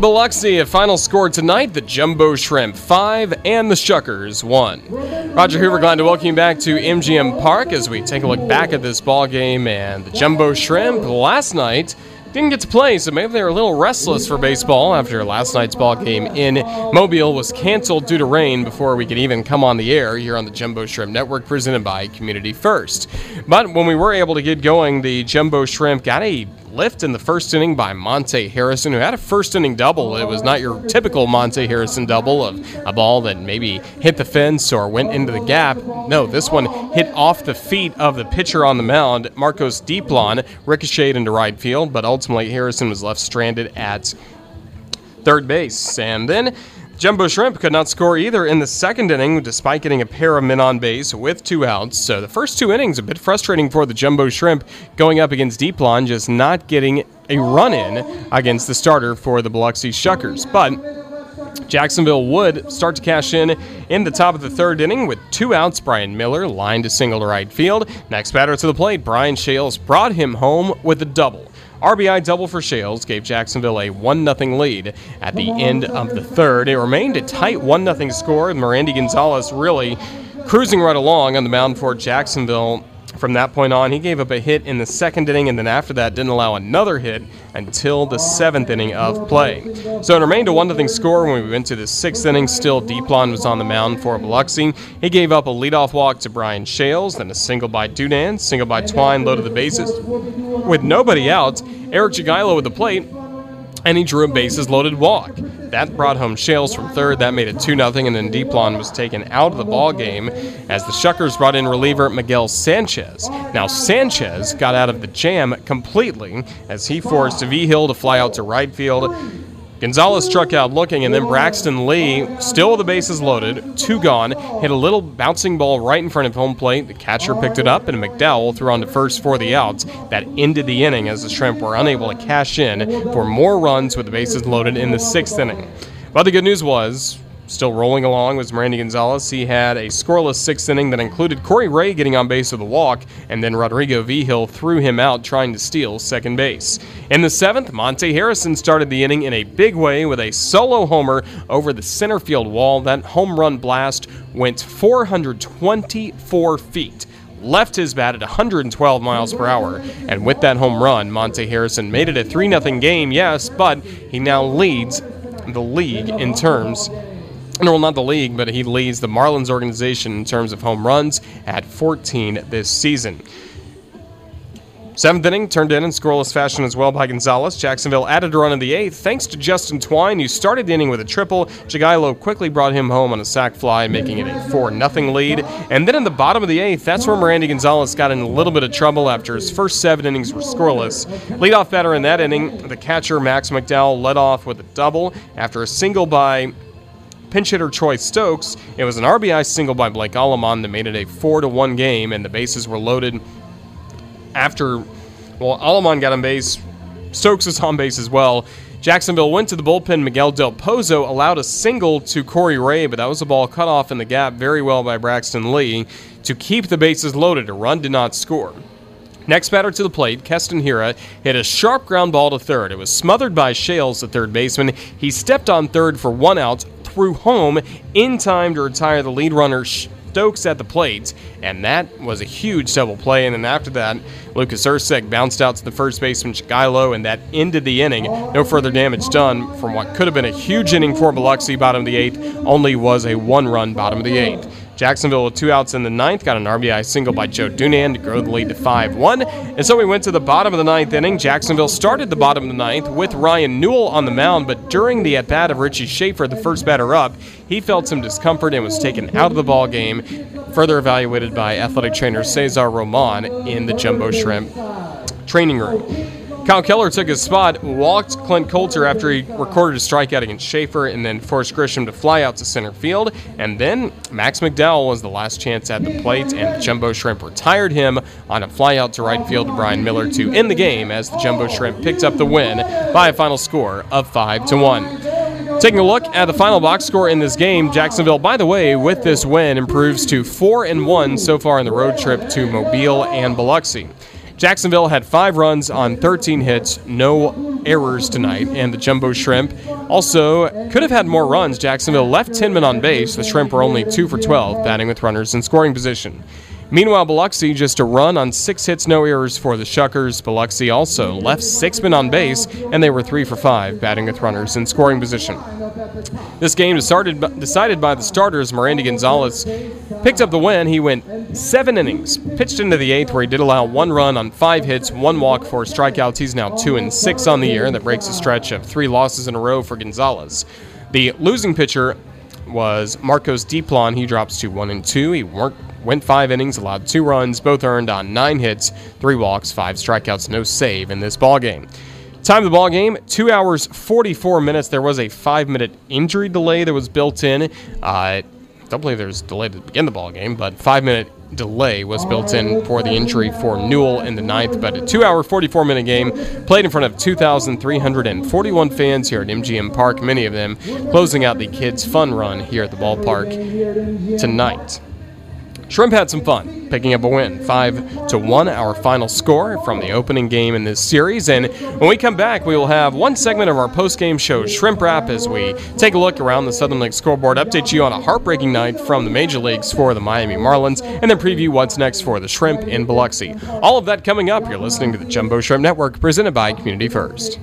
Biloxi, a final score tonight, the Jumbo Shrimp 5 and the Shuckers 1. Roger Hoover, glad to welcome you back to MGM Park as we take a look back at this ball game and the Jumbo Shrimp last night didn't get to play, so maybe they were a little restless for baseball after last night's ball game in Mobile was canceled due to rain before we could even come on the air here on the Jumbo Shrimp Network presented by Community First. But when we were able to get going, the Jumbo Shrimp got a lift in the first inning by Monte Harrison, who had a first inning double. It was not your typical Monte Harrison double of a ball that maybe hit the fence or went into the gap. No, this one hit off the feet of the pitcher on the mound, Marcos Diplan, ricocheted into right field, but ultimately Harrison was left stranded at third base. And then Jumbo Shrimp could not score either in the second inning, despite getting a pair of men on base with two outs. So the first two innings a bit frustrating for the Jumbo Shrimp, going up against Diplan, just not getting a run in against the starter for the Biloxi Shuckers. But Jacksonville would start to cash in in the top of the third inning with two outs. Brian Miller lined a single to right field. Next batter to the plate, Brian Schales brought him home with a double. RBI double for Schales gave Jacksonville a 1 0 lead at the end of the third. It remained a tight 1 0 score, and Merandy Gonzalez really cruising right along on the mound for Jacksonville. From that point on, he gave up a hit in the second inning, and then after that, didn't allow another hit until the seventh inning of play. So it remained a 1 0 score when we went to the sixth inning. Still, Diplan was on the mound for Biloxi. He gave up a leadoff walk to Brian Schales, then a single by Dunand, single by Twine, loaded the bases. With nobody out, Eric Jagielo with the plate, and he drew a bases loaded walk. That brought home Schales from third. That made it 2 0, and then Diplan was taken out of the ball game as the Shuckers brought in reliever Miguel Sanchez. Now, Sanchez got out of the jam completely as he forced Vigil to fly out to right field. Gonzalez struck out looking, and then Braxton Lee, still with the bases loaded, two gone, hit a little bouncing ball right in front of home plate. The catcher picked it up, and McDowell threw on to first for the outs. That ended the inning as the Shrimp were unable to cash in for more runs with the bases loaded in the sixth inning. But the good news was Still rolling along was Merandy Gonzalez. He had a scoreless sixth inning that included Corey Ray getting on base with a walk, and then Rodrigo Vigil threw him out trying to steal second base. In the seventh, Monte Harrison started the inning in a big way with a solo homer over the center field wall. That home run blast went 424 feet left his bat at 112 miles per hour. And with that home run, Monte Harrison made it a 3 0 game, yes, but he now leads the league in terms well, not the league, but he leads the Marlins organization in terms of home runs at 14 this season. Seventh inning turned in in scoreless fashion as well by Gonzalez. Jacksonville added a run in the eighth thanks to Justin Twine, who started the inning with a triple. Jagielo quickly brought him home on a sac fly, making it a 4 0 lead. And then in the bottom of the eighth, that's where Merandy Gonzalez got in a little bit of trouble after his first seven innings were scoreless. Leadoff batter in that inning, the catcher Max McDowell led off with a double after a single by pinch hitter Troy Stokes. It was an RBI single by Blake Allemand that made it a 4 to 1 game, and the bases were loaded after, well, Allemand got on base. Stokes was on base as well. Jacksonville went to the bullpen. Miguel Del Pozo allowed a single to Corey Ray, but that was a ball cut off in the gap very well by Braxton Lee to keep the bases loaded. A run did not score. Next batter to the plate, Keston Hiura hit a sharp ground ball to third. It was smothered by Schales, the third baseman. He stepped on third for one out, threw home in time to retire the lead runner Stokes at the plate, and that was a huge double play. And then after that, Lucas Erceg bounced out to the first baseman Jagielo, and that ended the inning. No further damage done from what could have been a huge inning for Biloxi, bottom of the eighth, only was a one-run bottom of the eighth. Jacksonville with two outs in the ninth got an RBI single by Joe Dunand to grow the lead to 5 1. And so we went to the bottom of the ninth inning. Jacksonville started the bottom of the ninth with Ryan Newell on the mound, but during the at bat of Richie Schaefer, the first batter up, he felt some discomfort and was taken out of the ball game. Further evaluated by athletic trainer Cesar Roman in the Jumbo Shrimp training room. Kyle Keller took his spot, walked Clint Coulter after he recorded a strikeout against Schaefer, and then forced Grisham to fly out to center field. And then Max McDowell was the last chance at the plate, and the Jumbo Shrimp retired him on a flyout to right field to Brian Miller to end the game as the Jumbo Shrimp picked up the win by a final score of 5 to 1. Taking a look at the final box score in this game, Jacksonville, by the way, with this win, improves to 4 and 1 so far in the road trip to Mobile and Biloxi. Jacksonville had five runs on 13 hits, no errors tonight, and the Jumbo Shrimp also could have had more runs. Jacksonville left 10 men on base. The Shrimp were only 2 for 12, batting with runners in scoring position. Meanwhile, Biloxi just a run on six hits, no errors for the Shuckers. Biloxi also left six men on base, and they were three for five, batting with runners in scoring position. This game started, decided by the starters. Merandy Gonzalez picked up the win. He went seven innings, pitched into the eighth, where he did allow one run on five hits, one walk, four strikeouts. He's now two and six on the year. and That breaks a stretch of three losses in a row for Gonzalez. The losing pitcher was Marcos Diplan. He drops to one and two. He went five innings, allowed two runs, both earned on nine hits, three walks, five strikeouts, no save in this ball game. Time of the ball game, two hours 44 minutes. There was a five minute injury delay that was built in. Uh, don't believe there was delay to begin the ball game, but five minute delay was built in for the injury for Newell in the ninth. But a two hour, 44 minute game played in front of 2,341 fans here at MGM Park, many of them closing out the kids' fun run here at the ballpark tonight. Shrimp had some fun, picking up a win, five to one, our final score from the opening game in this series. And when we come back, we will have one segment of our post-game show, Shrimp Wrap, as we take a look around the Southern League scoreboard, update you on a heartbreaking night from the major leagues for the Miami Marlins, and then preview what's next for the Shrimp in Biloxi. All of that coming up. You're listening to the Jumbo Shrimp Network, presented by Community First.